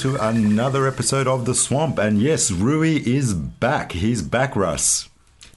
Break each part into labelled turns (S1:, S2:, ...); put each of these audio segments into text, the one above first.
S1: to another episode of The Swamp. And yes, Rui is back. He's back, Russ.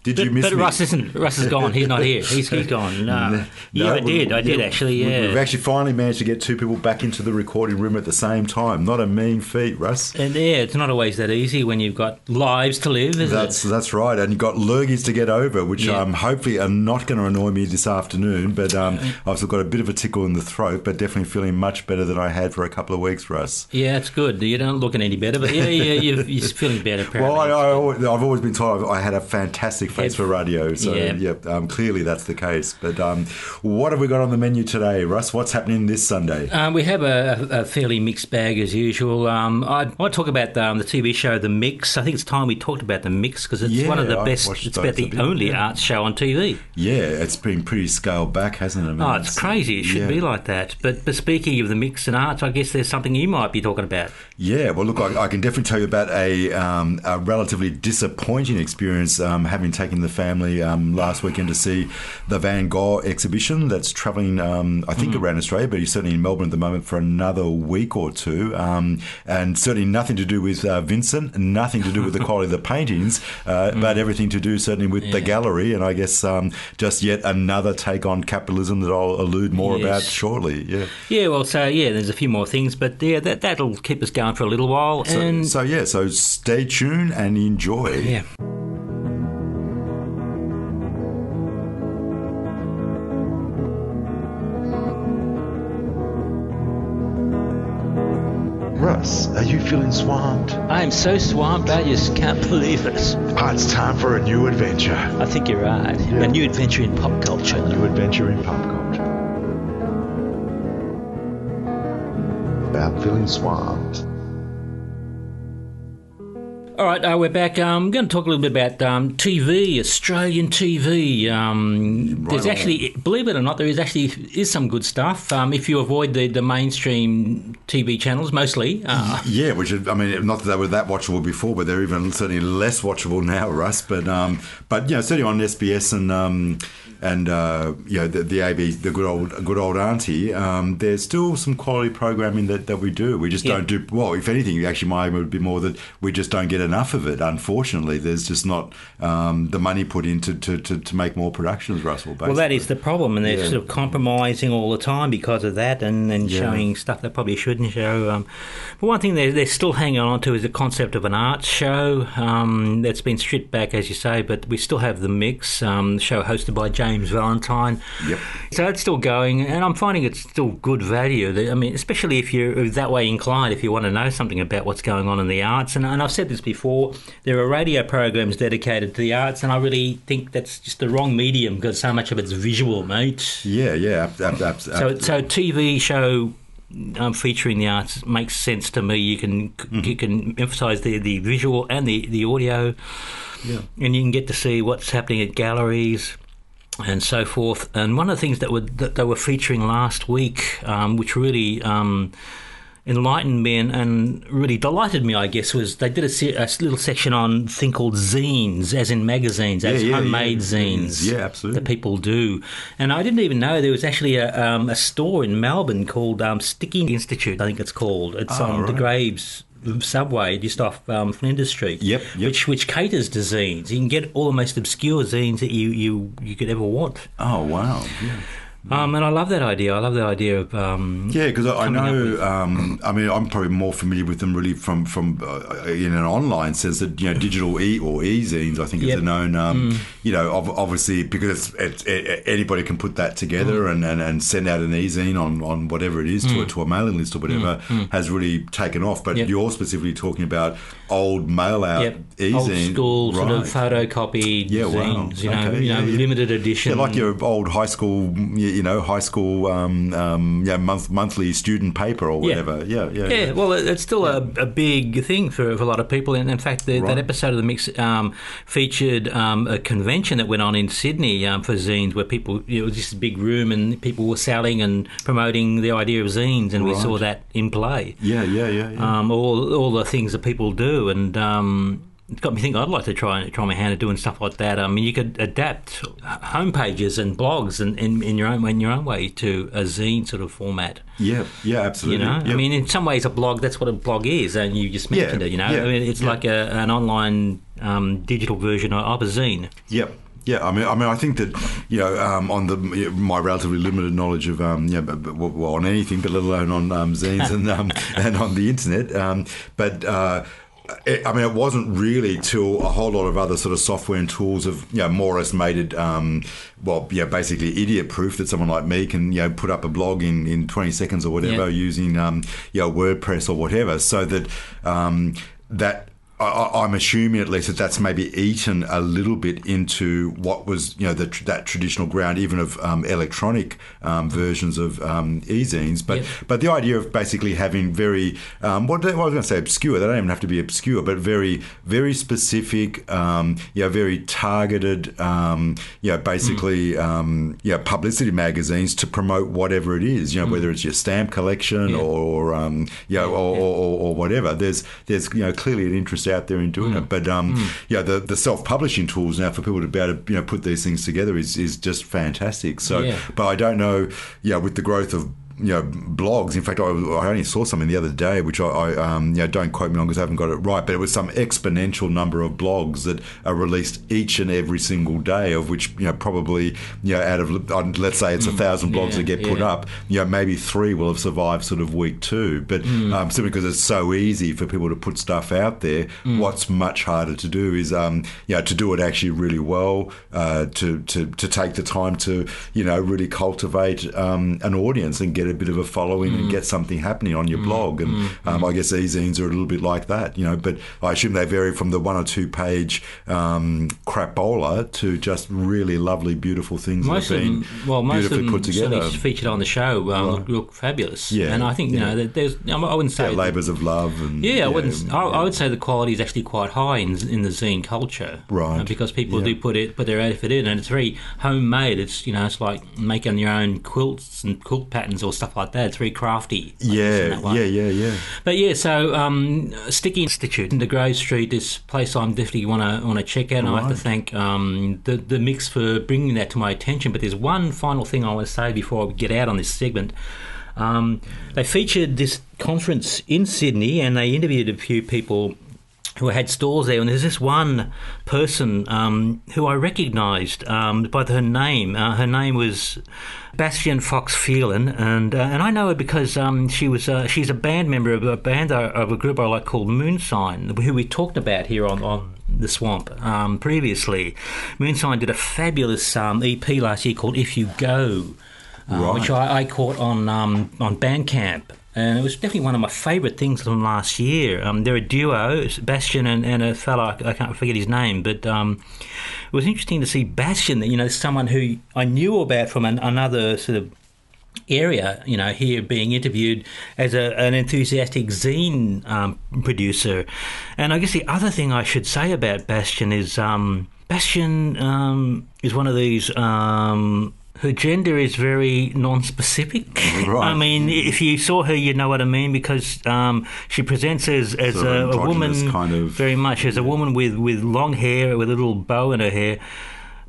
S1: Did
S2: but,
S1: you miss
S2: but
S1: me?
S2: Russ isn't. Russ is gone. He's not here. He's, he's gone. No. yeah, I did. I did actually. Yeah.
S1: We've actually finally managed to get two people back into the recording room at the same time. Not a mean feat, Russ.
S2: and yeah, it's not always that easy when you've got lives to live, is
S1: That's
S2: it?
S1: that's right, and you've got lurgies to get over, which
S2: Yeah.
S1: um, hopefully are not going to annoy me this afternoon. But um, I've still got a bit of a tickle in the throat, but definitely feeling much better than I had for a couple of weeks, Russ.
S2: Yeah, it's good. You don't look any better, but yeah, yeah, you're, you're feeling better. Apparently.
S1: Well, I, I, always- I've always been told I had a fantastic face for radio, so
S2: Yeah.
S1: um, clearly that's the case. But um, what have we got on the menu today, Russ? What's happening this Sunday?
S2: Um, we have a, a fairly mixed bag as usual. Um, I want to talk about um, the TV show The Mix. I think it's time we talked about The Mix because it's
S1: Yeah,
S2: one of the
S1: I
S2: best. It's about the
S1: bit,
S2: only
S1: yeah.
S2: arts show on TV.
S1: Yeah, it's been pretty scaled back, hasn't it? I mean,
S2: Oh, it's crazy. It should
S1: yeah.
S2: be like that. But, but speaking of the mix and arts, I guess there's something you might be talking about.
S1: Yeah, well, look, I, I can definitely tell you about a, um, a relatively disappointing experience um, having taken the family um, last weekend to see the Van Gogh exhibition that's travelling, um, I think, around Australia, but he's certainly in Melbourne at the moment for another week or two. Um, and certainly nothing to do with uh, Vincent, nothing to do with the quality of the paintings, uh, but everything to do certainly with the gallery. And I guess um, just yet another take on capitalism that I'll allude more
S2: Yes.
S1: about shortly. Yeah.
S2: Yeah, well, so yeah, there's a few more things, but yeah, that that'll keep us going for a little while.
S1: So,
S2: and
S1: so yeah, so stay tuned and enjoy.
S2: yeah,
S3: Are you feeling swamped?
S2: I am so swamped, I just can't believe it.
S3: Ah, it's time for a new adventure.
S2: I think you're right. A new adventure in pop culture.
S3: A New adventure in pop culture. About feeling swamped.
S2: All right, uh, we're back. Um, I'm going to talk a little bit about um, TV, Australian TV. Um, there's
S1: on.
S2: actually, believe it or not, there is actually is some good stuff. Um, if you avoid the, the mainstream TV channels, mostly. Uh,
S1: Yeah, which is, I mean, not that they were that watchable before, but they're even certainly less watchable now, Russ. But um, but you know, certainly on SBS and um, and uh, you know the, the AB, the good old good old auntie. Um, there's still some quality programming that, that we do. We just
S2: Yeah.
S1: don't do well. If anything, actually, my argument would be more that we just don't get enough of it. Unfortunately, there's just not um, the money put into to, to, to make more productions, Russell.
S2: well, that is the problem, and they're
S1: Yeah.
S2: sort of compromising all the time because of that, and, and
S1: Yeah.
S2: showing stuff they probably shouldn't show. Um, but one thing they're, they're still hanging on to is the concept of an arts show um, that's been stripped back, as you say, but we still have the mix um, show hosted by James Valentine.
S1: Yep.
S2: So it's still going, and I'm finding it's still good value. I mean, especially if you're that way inclined, if you want to know something about what's going on in the arts. And, and I've said this before, there are radio programs dedicated to the arts, and I really think that's just the wrong medium because so much of it's visual, mate.
S1: Yeah, yeah, ab- ab- ab-
S2: So, so TV show um, featuring the arts makes sense to me. You can you can emphasise the, the visual and the, the audio,
S1: Yeah.
S2: and you can get to see what's happening at galleries and so forth. And one of the things that were that they were featuring last week, um, which really um, enlightened me and, and really delighted me, I guess, was they did a, se- a little section on thing called zines, as in magazines, as
S1: Yeah,
S2: homemade
S1: yeah.
S2: zines.
S1: Yeah, absolutely.
S2: That people do. And I didn't even know there was actually a, um, a store in Melbourne called um, Sticky Institute, I think it's called. It's
S1: Oh,
S2: on the. Graves subway just off um, Flinders Street.
S1: Yep, yep.
S2: Which which caters to zines. You can get all the most obscure zines that you, you, you could ever want.
S1: Oh wow. Yeah.
S2: Um, and I love that idea. I love the idea of um,
S1: Yeah, because I, I know.
S2: with-
S1: Um, I mean, I'm probably more familiar with them really from from uh, in an online sense that you know digital e or e-zines. I think
S2: Yep.
S1: is the known. Um, You know, ob- obviously because it's, it's, it, anybody can put that together and, and, and send out an e-zine on, on whatever it is to a, to a mailing list or whatever has really taken off. But
S2: Yep.
S1: you're specifically talking about old mail out
S2: Yep.
S1: e-zine,
S2: old school sort of
S1: right.
S2: photocopied
S1: Yeah, wow.
S2: zines, you know,
S1: Okay,
S2: you know,
S1: yeah, yeah.
S2: limited edition.
S1: Yeah, like your old high school, you you know, high school, um, um, yeah, month, monthly student paper or
S2: Yeah.
S1: whatever. Yeah, yeah,
S2: Yeah, well, it's still a, a big thing for, for a lot of people. And in fact, the,
S1: Right.
S2: that episode of the mix um, featured um, a convention that went on in Sydney um, for zines, where people you know, it was just a big room and people were selling and promoting the idea of zines, and we saw that in play.
S1: Yeah, yeah, yeah, yeah.
S2: Um, all all the things that people do, and um, it got me thinking. I'd like to try try my hand at doing stuff like that. I mean, you could adapt homepages and blogs and in, in your own in your own way to a zine sort of format.
S1: Yeah, yeah, absolutely.
S2: You know, I mean, in some ways, a blog that's what a blog is, and you just mentioned
S1: Yeah,
S2: it. You know,
S1: yeah,
S2: I mean, it's
S1: yeah.
S2: like a, an online um, digital version of a zine.
S1: Yep. Yeah, I mean, I mean, I think that you know, um, on the my relatively limited knowledge of um, you know, b- b- well, on anything, but let alone on um, zines and um, and on the internet, um, but. Uh, it, I mean, it wasn't really till a whole lot of other sort of software and tools have, you know, more or less made it, um, well, yeah, basically idiot proof that someone like me can, you know, put up a blog in, in 20 seconds or whatever
S2: Yeah.
S1: using, um, you know, WordPress or whatever. So that, um, that, I- I'm assuming at least that that's maybe eaten a little bit into what was you know the, that traditional ground even of um, electronic um, versions of um, e-zines. But
S2: Yep.
S1: but the idea of basically having very um, what, what I was going to say obscure they don't even have to be obscure but very very specific um, you know very targeted um, you know basically um, you know publicity magazines to promote whatever it is you know whether it's your stamp collection
S2: Yeah.
S1: or um, you know or, or, or, or whatever. There's there's you know clearly an interest out there and doing it. But um yeah the the self-publishing tools now for people to be able to you know put these things together is is just fantastic. So
S2: Yeah.
S1: but I don't know yeah with the growth of you know blogs in fact I, I only saw something the other day which I, I um, you know don't quote me on because I haven't got it right but it was some exponential number of blogs that are released each and every single day of which you know probably you know out of uh, let's say it's a thousand blogs
S2: yeah,
S1: that get put
S2: yeah.
S1: up you know maybe three will have survived sort of week two but
S2: Hmm.
S1: um, simply because it's so easy for people to put stuff out there
S2: Hmm.
S1: what's much harder to do is um, you know to do it actually really well uh, to, to to take the time to you know really cultivate um, an audience and get a bit of a following
S2: Hmm.
S1: and get something happening on your blog and um, I guess e-zines are a little bit like that you know but I assume they vary from the one or two page um, crapola to just really lovely beautiful things
S2: Most
S1: that have been
S2: them, well, most of them
S1: put together
S2: certainly featured on the show um, look, look fabulous.
S1: Yeah,
S2: and I think you
S1: yeah.
S2: know there's. I wouldn't say
S1: yeah, labours of love and
S2: Yeah, I wouldn't. I, I would say the quality is actually quite high in, in the zine culture,
S1: Right.
S2: uh, because people do put it put their effort in, and it's very homemade. It's you know, it's like making your own quilts and quilt patterns or stuff like that. It's very crafty.
S1: Yeah yeah yeah yeah
S2: But yeah, so um, Sticky Institute in Degraves Street, this place I'm definitely want to want to check out. And I have to thank um, the the mix for bringing that to my attention. But there's one final thing I want to say before I get out on this segment. Um, they featured this conference in Sydney, and they interviewed a few people who had stores there. And there's this one person um, who I recognised um, by her name. Uh, her name was Bastian Fox Phelan, and uh, and I know her because um, she was uh, she's a band member of a band uh, of a group I like called Moonsign, who we talked about here on on the swamp um, previously. Moonsign did a fabulous um, EP last year called If You Go, uh,
S1: Right.
S2: which I, I caught on um, on Bandcamp. And it was definitely one of my favourite things from last year. Um, they're a duo, Bastian and, and a fellow, I can't forget his name, but um, it was interesting to see Bastian, you know, someone who I knew about from an, another sort of area, you know, here being interviewed as a, an enthusiastic zine um, producer. And I guess the other thing I should say about Bastian is um, Bastian um, is one of these. Her gender is very non-specific.
S1: Right.
S2: I mean, if you saw her, you'd know what I mean because um, she presents as, as a, a woman,
S1: kind of-
S2: very much as a woman with, with long hair, with a little bow in her hair,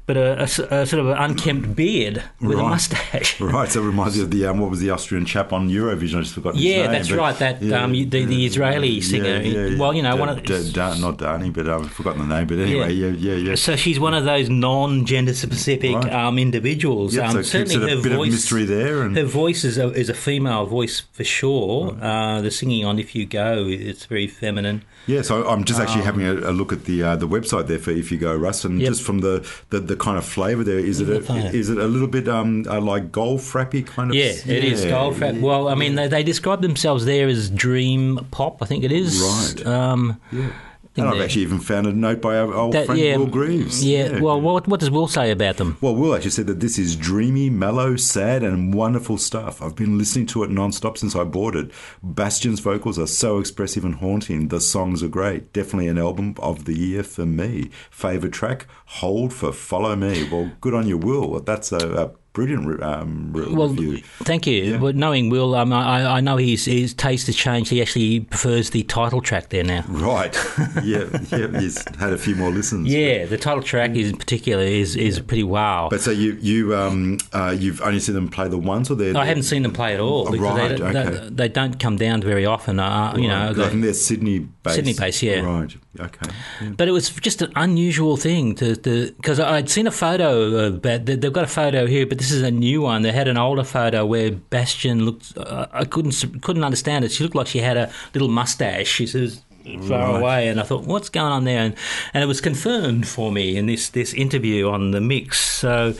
S2: but a sort of an unkempt beard with a mustache.
S1: Right, so it reminds you of the um, what was the Austrian chap on Eurovision? I just forgot. His
S2: Yeah,
S1: name,
S2: that's right, that, um, the- the Israeli singer. Well, you know, one of-
S1: Da- Da- not Dani, but I've forgotten the name. But anyway, yeah, yeah, yeah.
S2: So she's one of those non-gender specific
S1: Right.
S2: um, individuals.
S1: Yep,
S2: um,
S1: so
S2: certainly
S1: a
S2: her voice,
S1: mystery there and-
S2: her voice is a, is a female voice for sure. Uh, the singing on "If You Go" it's very feminine.
S1: Yeah, so I'm just actually having a, a look at the uh, the website there for if you go Russ, and
S2: Yep.
S1: just from the, the, the kind of flavour there, is it a, is it a little bit um uh, like Goldfrappy kind of?
S2: Yeah, it is
S1: Yeah,
S2: Goldfrapp.
S1: yeah.
S2: Well, I mean, they, they describe themselves there as dream pop. I think it is.
S1: Right.
S2: Um,
S1: Yeah. And I've actually even found a note by our old
S2: that-
S1: friend
S2: yeah,
S1: Will Greaves.
S2: Yeah. Well, what what does Will say about them?
S1: Well, Will actually said that this is dreamy, mellow, sad, and wonderful stuff. I've been listening to it non-stop since I bought it. Bastian's vocals are so expressive and haunting. The songs are great. Definitely an album of the year for me. Favorite track, Hold for Follow Me. Well, good on you, Will. That's a, a brilliant um,
S4: Well,
S1: review.
S4: thank you. But knowing Will, um, I, I know his his taste has changed. He actually prefers the title track there now.
S1: Right. yeah, yeah. He's had a few more listens.
S4: Yeah, the title track is in particular is, is pretty wow.
S1: But so you you um uh, you've only seen them play the once or they
S4: I haven't seen them play at all
S1: Oh, right,
S4: they, they,
S1: okay.
S4: they don't come down very often. Uh, you know,
S1: I
S4: they-
S1: think they're Sydney based.
S4: Sydney based, yeah.
S1: Right. Okay. Yeah.
S4: But it was just an unusual thing to because I'd seen a photo of that. They've got a photo here, but this is a new one. They had an older photo where Bastian looked. Uh, I couldn't couldn't understand it. She looked like she had a little mustache. She says far
S1: Right.
S4: away, and I thought, what's going on there? And and it was confirmed for me in this this interview on the mix. So.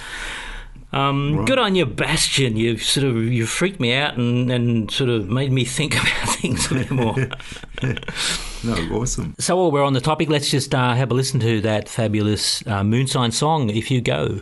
S4: Um, Good on you, Bastian. You've sort of you freaked me out and, and sort of made me think about things a bit more.
S1: No, awesome.
S4: So while we're on the topic, let's just uh, have a listen to that fabulous uh, Moonsign song, If You Go.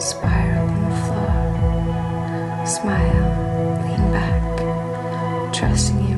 S5: Spiral on the floor. Smile, lean back, trust in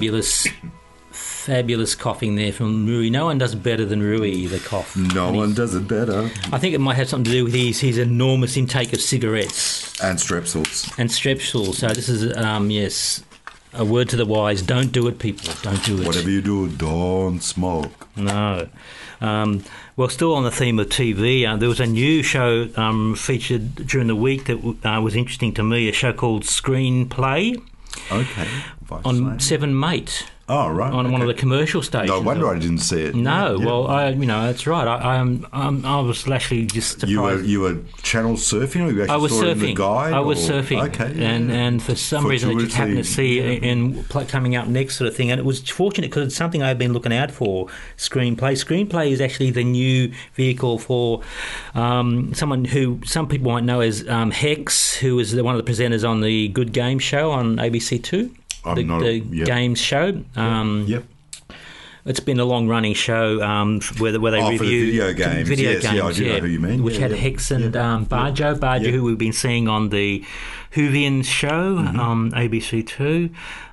S2: fabulous, fabulous coughing there from Rui. No one does better than Rui, the cough.
S1: No one does it better.
S2: I think it might have something to do with his, his enormous intake of cigarettes
S1: And strepsils.
S2: and strepsils. So this is, um, yes, a word to the wise. Don't do it, people. Don't do it.
S1: Whatever you do, don't smoke.
S2: No. Um, well, still on the theme of TV, uh, there was a new show um, featured during the week that uh, was interesting to me. A show called Screenplay
S1: Okay. Vice
S2: on
S1: same.
S2: Seven Mate
S1: Oh, right.
S2: on one of the commercial stations.
S1: No wonder I didn't see it.
S2: No,
S1: Yeah.
S2: well, I, you know, that's right. I, I'm, I'm, I was actually just surprised.
S1: You were you were channel surfing, or you actually
S2: I was
S1: saw it in the guide?
S2: I was
S1: or-
S2: surfing,
S1: Okay, yeah,
S2: and
S1: yeah.
S2: and for some reason I just happened to see in coming up next sort of thing, and it was fortunate because it's something I've been looking out for. Screenplay. Screenplay is actually the new vehicle for um, someone who some people might know as um, Hex, who is one of the presenters on the Good Game Show on ABC Two. The,
S1: not-
S2: the
S1: yep.
S2: games show. Um,
S1: Yep.
S2: It's been a long running show um, where, where they
S1: Oh, for the
S2: review
S1: video games.
S2: Video
S1: Yes, yeah,
S2: games,
S1: I do know who you mean.
S2: Which
S1: Yeah,
S2: had
S1: yeah.
S2: Hex and
S1: Yeah.
S2: um, Bajo. Bajo,
S1: Yeah.
S2: who we've been seeing on the Whovian show
S1: Mm-hmm.
S2: on ABC Two,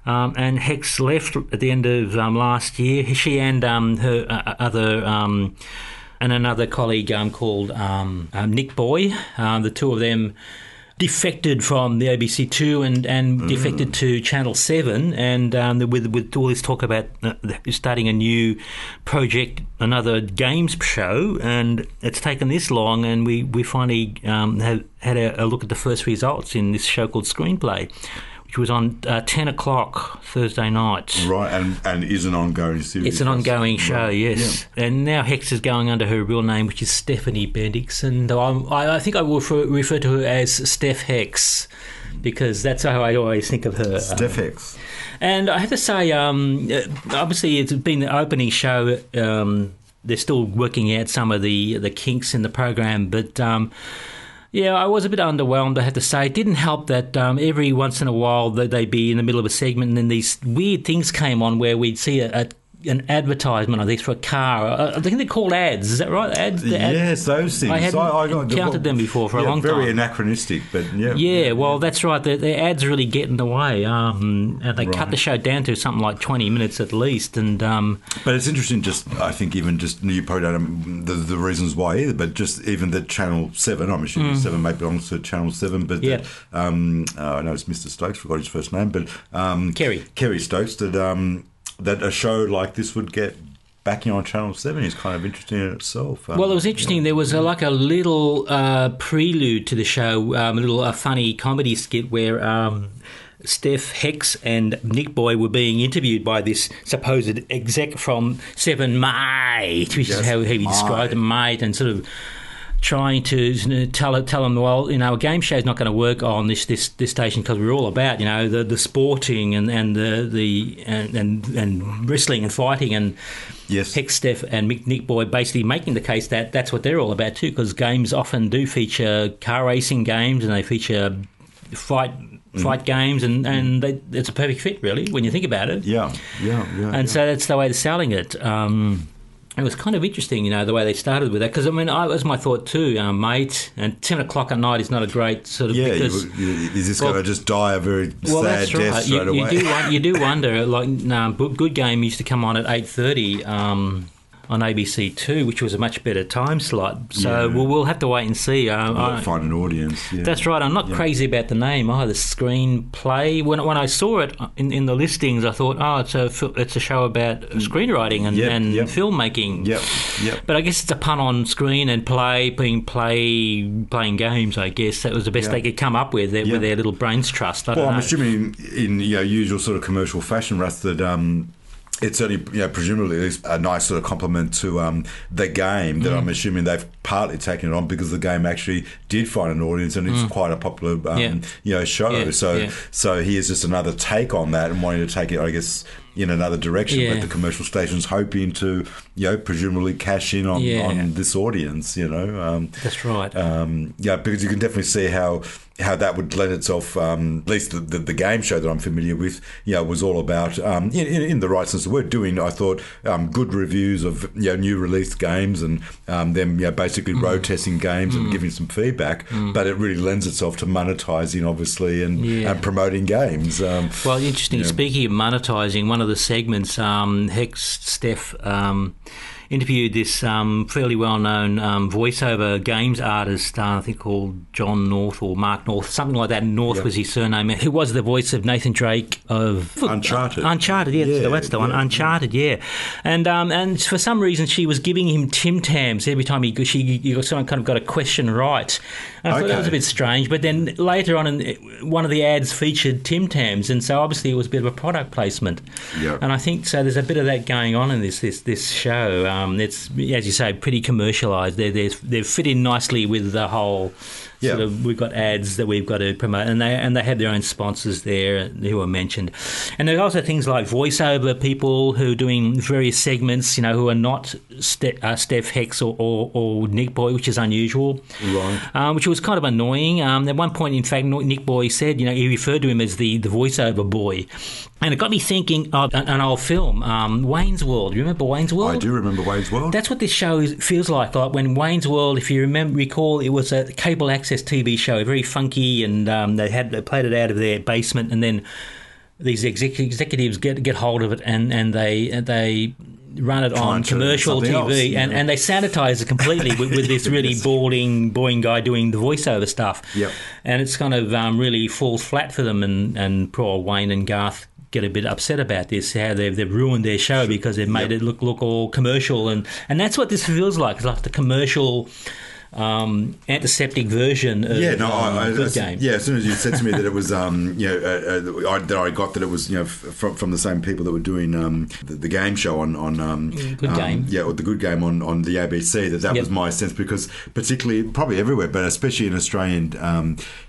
S2: um, and Hex left at the end of um, last year. She and um, her uh, other. Um, and another colleague um, called um, um, Nick Boy. Um, the two of them defected from the ABC Two and, and
S1: Mm.
S2: defected to Channel Seven, and um, with with all this talk about uh, starting a new project, another games show, and it's taken this long, and we we finally um, have had a, a look at the first results in this show called Screenplay. Which was on uh, ten o'clock Thursday night.
S1: Right, and and is an ongoing series.
S2: It's an ongoing show,
S1: right,
S2: yes. And now Hex is going under her real name, which is Stephanie Bendixsen. Though I'm, I, I think I will refer, refer to her as Steph Hex because that's how I always think of her.
S1: Yeah. Steph Hex.
S2: And I have to say, um, uh, obviously, it's been the opening show. Um, they're still working out some of the the kinks in the program, but. Yeah, I was a bit underwhelmed. I have to say, it didn't help that um, every once in a while they'd be in the middle of a segment, and then these weird things came on where we'd see a, a an advertisement, I think, for a car. I think they're called ads. Is that right? Ads. the ad-
S1: yes, those things.
S2: I hadn't
S1: got-
S2: encountered them before for a
S1: yeah,
S2: long
S1: very
S2: time.
S1: anachronistic, but yeah.
S2: Yeah, well, that's right. The, the ads really get in the way, um, and they cut the show down to something like twenty minutes at least. And um,
S1: But it's interesting. Just I think even just you probably don't the the reasons why either. But just even that Channel Seven. I'm assuming Seven may belongs to Channel Seven. But
S2: Mm. Yeah.
S1: that, um, uh, I know it's Mr. Stokes. Forgot his first name, but um,
S2: Kerry.
S1: Kerry Stokes. That um, that a show like this would get backing on Channel Seven is kind of interesting in itself. Um,
S2: well, it was interesting. There was a, like a little uh, prelude to the show, um, a little uh, funny comedy skit where. Um, Steph Hex and Nick Boy were being interviewed by this supposed exec from Seven Mate, which
S1: Yes,
S2: is how he described.
S1: Mate,
S2: and sort of trying to you know, tell tell them, well, you know, a game show is not going to work on this this, this station because we're all about you know the, the sporting and and the the and, and and wrestling and fighting and
S1: Yes.
S2: Hex Steph and Mick Nick Boy basically making the case that that's what they're all about too because games often do feature car racing games and they feature fight
S1: Mm.
S2: fight games and and they, it's a perfect fit really when you think about it
S1: Yeah, yeah, yeah.
S2: and so that's the way they're selling it. Um, it was kind of interesting, you know, the way they started with that. Because I mean, I, was my thought too, um, mate. And ten o'clock at night is not a great sort of
S1: yeah,
S2: because.
S1: you, you, is this
S2: well-
S1: going to just die a very
S2: well,
S1: sad
S2: that's
S1: death
S2: right.
S1: straight
S2: You, you do you do wonder. Like, no, Good Game used to come on at eight thirty um, on ABC Two, which was a much better time slot. So
S1: Yeah.
S2: we'll, we'll have to wait and see. Um, I-
S1: find an audience. Yeah.
S2: that's right. I'm not crazy about the name either. Screenplay. When when I saw it in, in the listings, I thought, oh, it's a it's a show about screenwriting and,
S1: Yep,
S2: and
S1: yep.
S2: filmmaking.
S1: Yep, yep.
S2: But I guess it's a pun on screen and play, being play, playing games. I guess that was the best
S1: Yeah.
S2: they could come up with, their,
S1: Yeah.
S2: with their little brains trust. I
S1: Well, I'm
S2: know.
S1: assuming in you know, usual sort of commercial fashion, Russ, that um, it's only you know, presumably a nice sort of compliment to um, the game that
S2: Mm.
S1: I'm assuming they've partly taken it on because the game actually did find an audience and it's quite a popular um,
S2: Mm. Yeah.
S1: you know show.
S2: Yeah,
S1: so
S2: yeah.
S1: so here's just another take on that and wanting to take it, I guess. In another direction,
S2: Yeah.
S1: but the commercial station's hoping to, you know, presumably cash in on, on this audience, you know. Um,
S2: That's right.
S1: um, yeah, because you can definitely see how how that would lend itself, um, at least the, the, the game show that I'm familiar with, you know, was all about, um, in, in, in the right sense of the word, doing, I thought, um, good reviews of you know, new released games and um, them you know, basically
S2: Mm.
S1: road testing games and giving some feedback. But it really lends itself to monetizing, obviously, and,
S2: Yeah.
S1: and promoting games. Um,
S2: Well, interesting.
S1: Yeah.
S2: Speaking of monetizing, one of the segments, um, Hex Steph um, interviewed this um, fairly well-known um, voiceover games artist, uh, I think called John North or Mark North, something like that. North
S1: Yeah.
S2: was his surname. Who was the voice of Nathan Drake of
S1: Uncharted.
S2: Uncharted, yeah,
S1: Yeah,
S2: that's the one.
S1: yeah.
S2: Uncharted, yeah. And um, and for some reason, she was giving him Tim Tams every time he she you got someone kind of got a question right. And I thought that was a bit strange. But then later on, in one of the ads featured Tim Tams, and so obviously it was a bit of a product placement.
S1: Yeah.
S2: And I think so. There's a bit of that going on in this this this show. Um, it's as you say, pretty commercialised. They they they fit in nicely with the whole.
S1: Yeah.
S2: Sort of, we've got ads that we've got to promote, and they and they have their own sponsors there who are mentioned, and there are also things like voiceover people who are doing various segments, you know, who are not Ste- uh, Steph Hex or, or, or Nick Boy, which is unusual,
S1: Right.
S2: um, which was kind of annoying. Um, at one point, in fact, Nick Boy said, you know, he referred to him as the, the voiceover boy, and it got me thinking of an, old film, um, Wayne's World. You remember Wayne's World?
S1: I do remember Wayne's World.
S2: That's what this show is, feels like. Like when Wayne's World, if you remember, recall, it was a cable access TV show, very funky, and um, they had they played it out of their basement, and then these exec- executives get get hold of it, and and they they run it on
S1: and turn it into
S2: commercial TV,
S1: else,
S2: and, and they sanitize it completely with, with this really
S1: Yes.
S2: balding, boring guy doing the voiceover stuff.
S1: Yep.
S2: And it's kind of um, really falls flat for them, and, and poor Wayne and Garth get a bit upset about this, how they've, they've ruined their show because they've made
S1: Yep.
S2: it look look all commercial, and, and that's what this feels like. It's like the commercial um, antiseptic version of
S1: Yeah, no,
S2: um,
S1: I, I,
S2: Good Game.
S1: Yeah, as soon as you said to me that it was, um, you know, uh, uh, I, that I got that it was, you know, f- from, from the same people that were doing um, the, the game show on on um,
S2: Good
S1: um,
S2: Game.
S1: yeah, or the Good Game on, on the ABC. That that
S2: Yep.
S1: was my sense because particularly probably everywhere, but especially in Australian.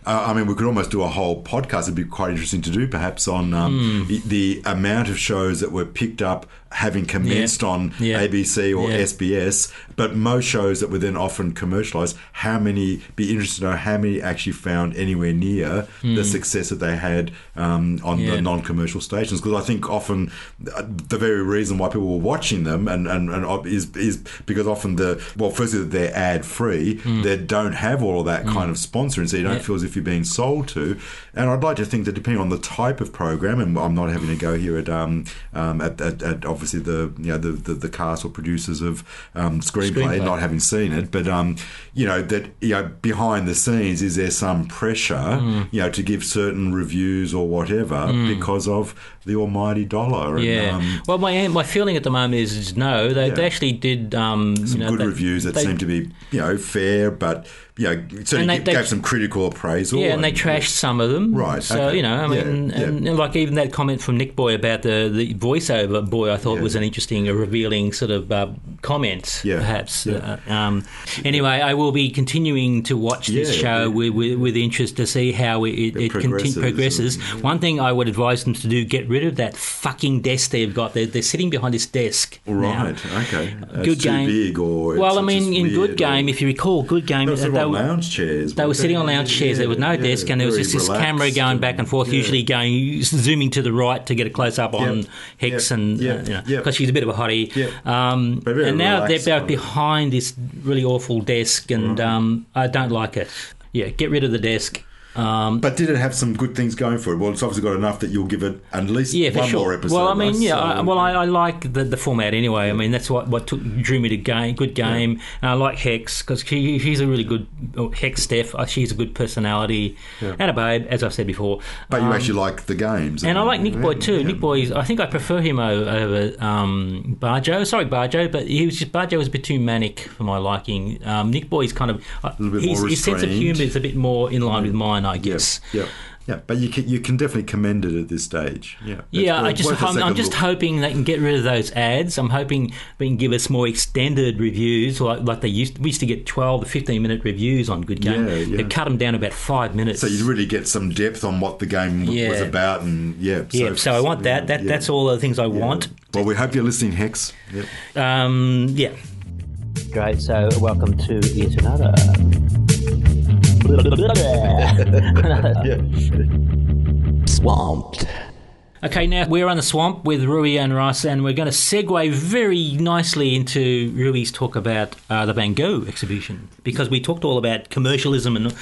S1: I mean, we could almost do a whole podcast. It'd be quite interesting to do, perhaps on um,
S2: Hmm.
S1: the, amount of shows that were picked up having commenced on
S2: Yeah.
S1: ABC or
S2: Yeah.
S1: SBS, but most shows that were then often commercialised, how many, be interested to know how many actually found anywhere near the success that they had um, on
S2: Hmm. Yeah.
S1: the non commercial stations. Because I think often uh, the very reason why people were watching them and, and, and is, is because often the, well, firstly, they're ad free, they don't have all of that kind of sponsoring, so you don't
S2: Hmm. Yeah.
S1: feel as if you're being sold to. And I'd like to think that depending on the type of program, and I'm not having to go here at, um, um, at, at, at obviously the you know the, the, the cast or producers of um, screenplay,
S2: Screenplay.
S1: not having seen it, but um, you know that you know behind the scenes is there some pressure
S2: Mm.
S1: you know to give certain reviews or whatever because of the almighty dollar. And,
S2: Yeah.
S1: um,
S2: well, my my feeling at the moment is, is no. They,
S1: Yeah.
S2: they actually did um,
S1: some
S2: you know,
S1: good
S2: they-
S1: reviews that
S2: they-
S1: seem to be you know fair, but you know certainly
S2: And they-
S1: gave some critical appraisal.
S2: Yeah, and they trashed some of them.
S1: Right,
S2: So
S1: okay.
S2: you know, I mean,
S1: Yeah,
S2: and,
S1: yeah.
S2: and like even that comment from Nick Boy about the the voiceover boy, I thought
S1: Yeah.
S2: was an interesting, a revealing sort of uh, comment.
S1: Yeah,
S2: perhaps.
S1: yeah.
S2: Uh, um, anyway, I will be continuing to watch this show with, with, with interest to see how it, it, it conti-
S1: progresses.
S2: progresses. One thing I would advise them to do: get rid of that fucking desk they've got. They're, they're sitting behind this desk. now.
S1: Right. Okay. It's
S2: Good game.
S1: big, or
S2: Well, I mean, in Good
S1: or-
S2: Game, if you recall, Good Game,
S1: They were sort of
S2: they
S1: on
S2: were-
S1: lounge chairs.
S2: they were sitting on lounge chairs. there was no desk, and there was just this camera going back and forth, usually going zooming to the right to get a close up on
S1: Yep.
S2: and
S1: Yep.
S2: uh, you know,
S1: Yep.
S2: because she's a bit of a hottie. Um,
S1: But very
S2: and now they're about behind this really awful desk, and
S1: Mm.
S2: um, I don't like it. Yeah, get rid of the desk. Um,
S1: But did it have some good things going for it? Well, it's obviously got enough that you'll give it at least
S2: yeah, for
S1: one
S2: sure.
S1: more episode.
S2: well, I mean,
S1: right?
S2: yeah.
S1: So-
S2: I, well, I, I like the, the format anyway. I mean, that's what what took, drew me to game. Good game, and I like Hex because she, she's a really good oh, Hex. Steph, uh, she's a good personality and a babe, as I've said before.
S1: But you
S2: Um,
S1: actually like the games,
S2: And I like Nick Boy too.
S1: yeah.
S2: Nick Boy, I think I prefer him over, um, Bajo. Sorry, Bajo, but he was just Bajo was a bit too manic for my liking. Um, Nick Boy's kind of uh, his, his sense of humour is a bit more in line with mine, I guess.
S1: yeah, yeah. But you can you can definitely commend it at this stage. Yeah, It's
S2: Yeah, I
S1: worth-
S2: just
S1: worth a
S2: I'm, I'm just hoping they can get rid of those ads. I'm hoping they can give us more extended reviews, like like they used. We used to get 12 to 15 minute reviews on Good Game.
S1: Yeah, yeah.
S2: They've cut them down about five minutes.
S1: So you really get some depth on what the game w-
S2: Yeah.
S1: was about, and yeah.
S2: yeah, so I want that. That
S1: yeah,
S2: that's all the things I
S1: yeah.
S2: want.
S1: Well, we hope you're listening, Hex. Yep.
S2: Um, yeah.
S6: Great. So, welcome to yet another Swamped.
S2: Okay, now we're on the swamp with Rui and Russ, and we're going to segue very nicely into Rui's talk about uh, the Van Gogh exhibition because we talked all about commercialism and, and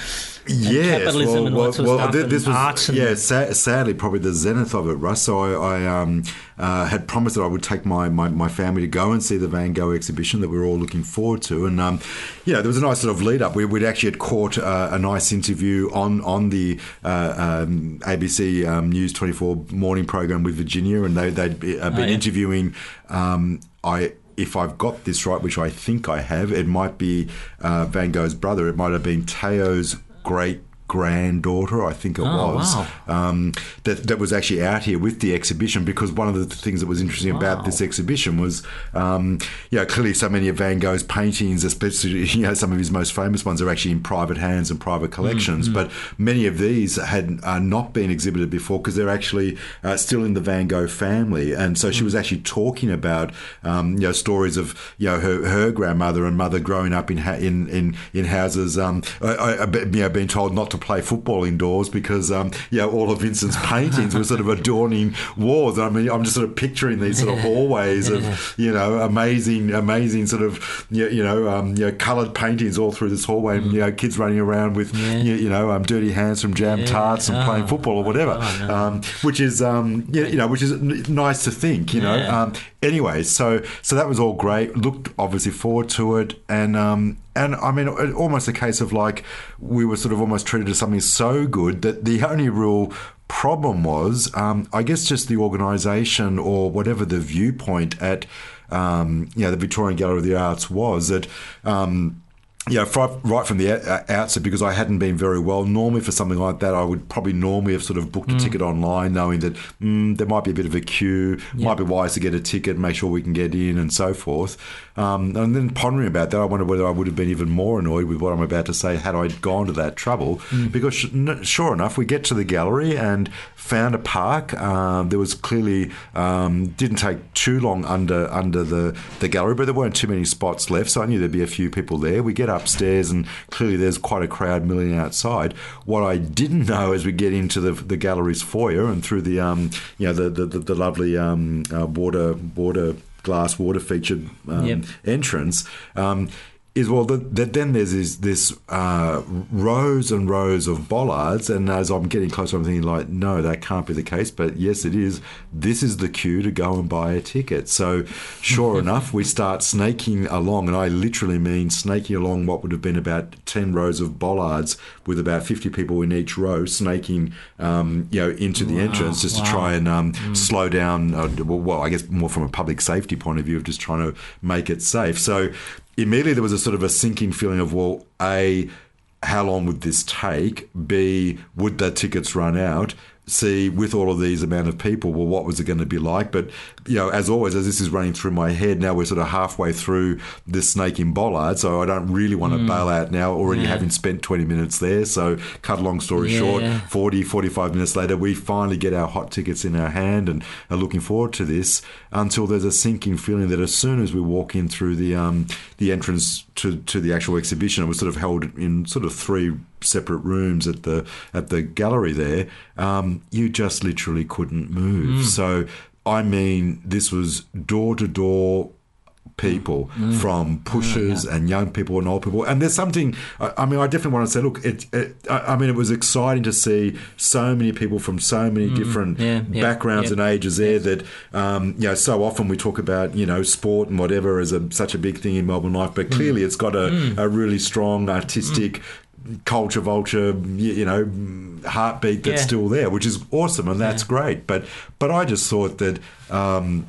S1: Yes,
S2: capitalism and all that sort of stuff,
S1: thi-
S2: and
S1: this was yeah, sa- sadly probably the zenith of it, Russ. So I, I um, uh, had promised that I would take my, my, my family to go and see the Van Gogh exhibition that we are all looking forward to, and um, yeah, there was a nice sort of lead up. We, we'd actually had caught uh, a nice interview on on the uh, um, ABC um, News twenty four morning program with Virginia, and they they'd be, uh, been
S2: Oh, yeah.
S1: interviewing. Um, I if I've got this right, which I think I have, it might be uh, Van Gogh's brother. It might have been Theo's great granddaughter, I think it
S2: Oh,
S1: was,
S2: wow.
S1: um, that, that was actually out here with the exhibition because one of the things that was interesting about this exhibition was, um, you know, clearly so many of Van Gogh's paintings, especially, you know, some of his most famous ones are actually in private hands and private collections, but many of these had uh, not been exhibited before because they're actually uh, still in the Van Gogh family. And so she was actually talking about, um, you know, stories of, you know, her, her grandmother and mother growing up in, ha- in, in, in houses, um, I, I, you know, being told not to play football indoors because, um, you know, all of Vincent's paintings were sort of adorning walls. I mean, I'm just sort of picturing these sort of hallways of, you know, amazing, amazing sort of, you know, um, you know, coloured paintings all through this hallway, and, you know, kids running around with, you, you know, um, dirty hands from jam tarts and playing
S2: Oh.
S1: football or whatever,
S2: Oh, no.
S1: um, which is, um, you you know, which is nice to think, you know.
S2: Yeah.
S1: Um, anyway, so so that was all great. Looked obviously forward to it, and um, and I mean, almost a case of like we were sort of almost treated as something so good that the only real problem was, um, I guess, just the organisation or whatever the viewpoint at, um, you know, the Victorian Gallery of the Arts was that. Um, yeah, fri- right from the out- outset, because I hadn't been very well. Normally, for something like that, I would probably normally have sort of booked a ticket online, knowing that mm, there might be a bit of a queue. Might be wise to get a ticket, make sure we can get in, and so forth. Um, and then pondering about that, I wonder whether I would have been even more annoyed with what I'm about to say had I gone to that trouble. Because sh- n- sure enough, we get to the gallery and found a park. Um, there was clearly um, didn't take too long under under the the gallery, but there weren't too many spots left, so I knew there'd be a few people there. We get upstairs, and clearly there's quite a crowd milling outside. What I didn't know as we get into the the gallery's foyer and through the um you know the the, the, the lovely um uh, water water glass water featured um,
S2: Yep.
S1: entrance. Um, is well, that that then there's this, this uh, rows and rows of bollards, and as I'm getting closer, I'm thinking like, no, that can't be the case. But yes, it is. This is the queue to go and buy a ticket. So, sure enough, we start snaking along, and I literally mean snaking along what would have been about ten rows of bollards with about 50 people in each row, snaking, um, you know, into the entrance just to try and um, slow down. Uh, well, well, I guess more from a public safety point of view of just trying to make it safe. So immediately there was a sort of a sinking feeling of, well, A, how long would this take? B, would the tickets run out? C, with all of these amount of people, well, what was it going to be like? But, you know, as always, as this is running through my head, now we're sort of halfway through this snake in bollard, so I don't really want to bail out now, already having spent 20 minutes there. So, cut a long story
S2: Yeah.
S1: short, 40, 45 minutes later, we finally get our hot tickets in our hand and are looking forward to this until there's a sinking feeling that as soon as we walk in through the um, the entrance to, to the actual exhibition, it was sort of held in sort of three separate rooms at the at the gallery there. Um, you just literally couldn't move. Mm. So I mean, this was door to door people mm. Mm. from pushers and young people and old people. And there's something I, I mean I definitely want to say look it, it I, mean it was exciting to see so many people from so many different
S2: yeah, yeah,
S1: backgrounds
S2: yeah.
S1: and ages there that um, you know so often we talk about you know sport and whatever as a, such a big thing in Melbourne life but clearly it's got a, a really strong artistic culture vulture you, you know heartbeat that's
S2: Yeah.
S1: still there which is awesome and that's great but but I just thought that um,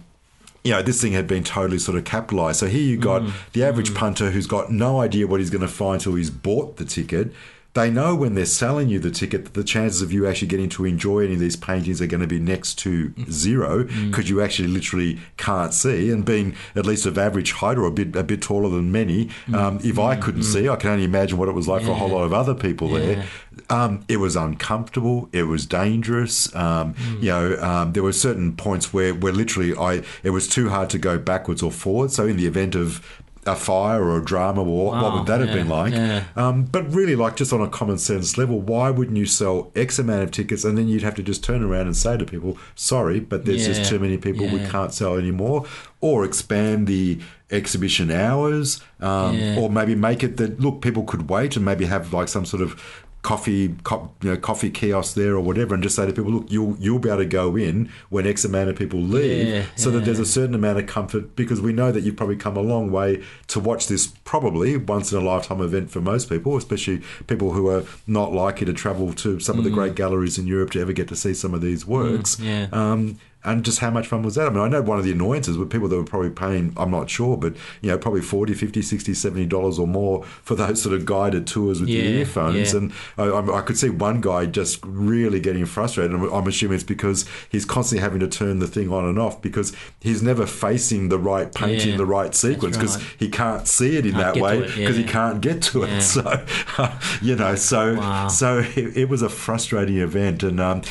S1: you know, this thing had been totally sort of capitalized. So here you got
S2: Mm.
S1: the average punter who's got no idea what he's going to find till he's bought the ticket. They know when they're selling you the ticket that the chances of you actually getting to enjoy any of these paintings are going to be next to zero
S2: Mm.
S1: because you actually literally can't see. And being at least of average height or a bit a bit taller than many,
S2: Mm.
S1: um, if I couldn't see, I can only imagine what it was like for a whole lot of other people there. Um, it was uncomfortable. It was dangerous. Um,
S2: Mm.
S1: You know, um, there were certain points where, where literally I it was too hard to go backwards or forwards. So in the event of a fire or a drama war, what would that have been like?
S2: yeah.
S1: Um, but really, like just on a common sense level, why wouldn't you sell X amount of tickets and then you'd have to just turn around and say to people, sorry, but there's
S2: Yeah,
S1: just too many people, we can't sell anymore? Or expand the exhibition hours, um,
S2: Yeah.
S1: or maybe make it that, look, people could wait and maybe have like some sort of coffee co- you know coffee kiosk there or whatever and just say to people look you'll you'll be able to go in when x amount of people leave
S2: Yeah,
S1: so that there's a certain amount of comfort because we know that you've probably come a long way to watch this probably once in a lifetime event for most people, especially people who are not likely to travel to some of the great galleries in Europe to ever get to see some of these works.
S2: Mm. yeah.
S1: Um, and just how much fun was that? I mean, I know one of the annoyances were people that were probably paying, I'm not sure, but, you know, probably 40 50 60 $70 or more for those sort of guided tours with
S2: Yeah,
S1: the earphones.
S2: yeah.
S1: And I, I I could see one guy just really getting frustrated. I'm, I'm assuming it's because he's constantly having to turn the thing on and off because he's never facing the right painting,
S2: Yeah,
S1: the right sequence because
S2: right.
S1: he can't see it in
S2: Can't
S1: that way because he can't get to it. So, you know, so
S2: Wow.
S1: so it, it was a frustrating event. And um,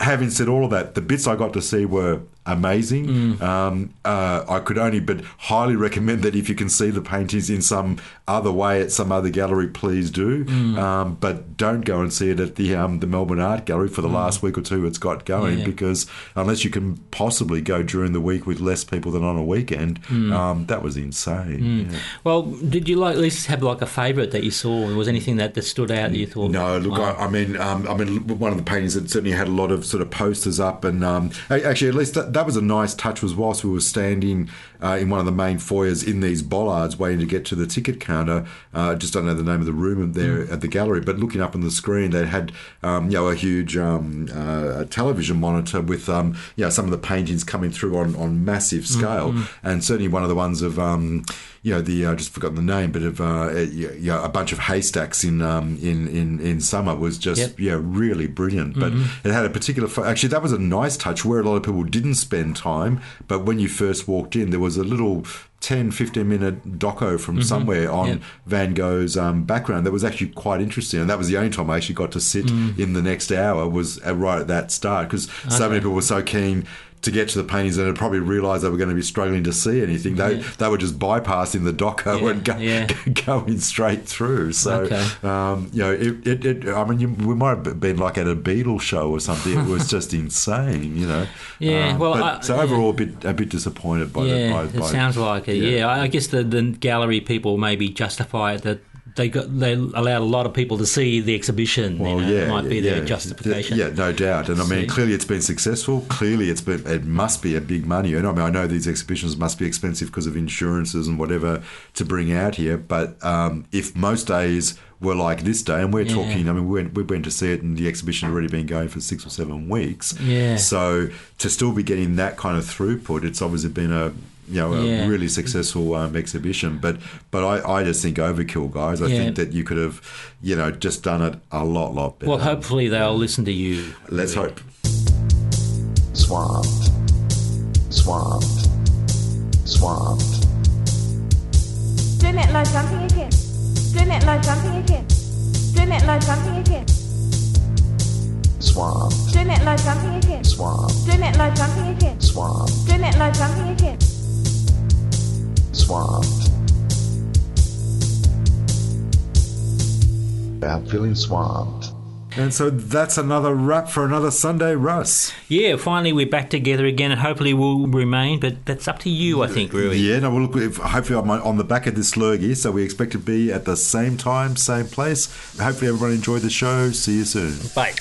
S1: having said all of that, the bits I got to see were amazing.
S2: Mm.
S1: Um, uh, I could only but highly recommend that if you can see the paintings in some other way at some other gallery, please do.
S2: Mm.
S1: Um, but don't go and see it at the um, the Melbourne Art Gallery for the last week or two it's got going
S2: Mm. Yeah.
S1: because unless you can possibly go during the week with less people than on a weekend,
S2: Mm.
S1: um, that was insane. Yeah.
S2: Well, did you like at least have like a favourite that you saw? Was anything that, that stood out that you thought?
S1: No, look,
S2: wow.
S1: I, I mean, um, I mean, one of the paintings that certainly had a lot of sort of posters up, and um, actually, at least that, that was a nice touch. Was whilst we were standing uh, in one of the main foyers in these bollards, waiting to get to the ticket counter. Uh, just don't know the name of the room there at the gallery, but looking up on the screen, they had um, you know a huge um, uh, television monitor with um, you know some of the paintings coming through on on massive scale, and certainly one of the ones of. Um, you know the I just forgotten the name, but of uh, know, a bunch of haystacks in um, in in in summer was just
S2: Yep.
S1: yeah really brilliant. But it had a particular fo- actually that was a nice touch where a lot of people didn't spend time, but when you first walked in, there was a little. 10 15 minute doco from somewhere on
S2: Yep.
S1: Van Gogh's um, background that was actually quite interesting and that was the only time I actually got to sit in the next hour was uh, right at that start because so many people were so keen to get to the paintings and had probably realised they were going to be struggling to see anything. They they were just bypassing the doco
S2: Yeah,
S1: and go,
S2: yeah.
S1: going straight through. So,
S2: Okay.
S1: um, you know, it, it, it I mean, you, we might have been like at a Beatles show or something. It was just insane, you know.
S2: Yeah,
S1: Um,
S2: well,
S1: but-
S2: I-
S1: so overall, a bit a bit disappointed by
S2: yeah,
S1: the. By,
S2: it
S1: by,
S2: sounds like it.
S1: yeah.
S2: Yeah, I I guess the, the gallery people maybe justify it that they got they allowed a lot of people to see the exhibition.
S1: Well,
S2: you know,
S1: yeah,
S2: might be
S1: yeah,
S2: their
S1: yeah.
S2: justification.
S1: Yeah, no doubt. And I mean, clearly it's been successful. Clearly it's been it must be a big money. And I mean, I know these exhibitions must be expensive because of insurances and whatever to bring out here. But um, if most days were like this day, and we're
S2: Yeah.
S1: talking, I mean, we went, we went to see it, and the exhibition had already been going for six or seven weeks.
S2: Yeah.
S1: So to still be getting that kind of throughput, it's obviously been a you know a
S2: Yeah.
S1: really successful um, exhibition. But but I, I just think overkill, guys. I
S2: Yeah.
S1: think that you could have you know just done it a lot lot better.
S2: Well, hopefully they'll listen to you.
S1: Let's hope.
S3: Swamped. Swamped. Swamped.
S6: Doing it like jumping again. Doing it like jumping again. Doing it like jumping again.
S3: Swamped.
S6: Doing it like jumping again.
S3: Swamped.
S6: Doing it like jumping again.
S3: Swamped.
S6: Doing it like jumping again.
S3: Swamped. About feeling swamped.
S1: And so that's another wrap for another Sunday, Russ.
S2: Yeah, finally we're back together again, and hopefully we'll remain. But that's up to you, I think, really.
S1: Yeah, no, well, look, if, hopefully I'm on the back of this lurgy, so we expect to be at the same time, same place. Hopefully everyone enjoyed the show. See you soon.
S2: Bye.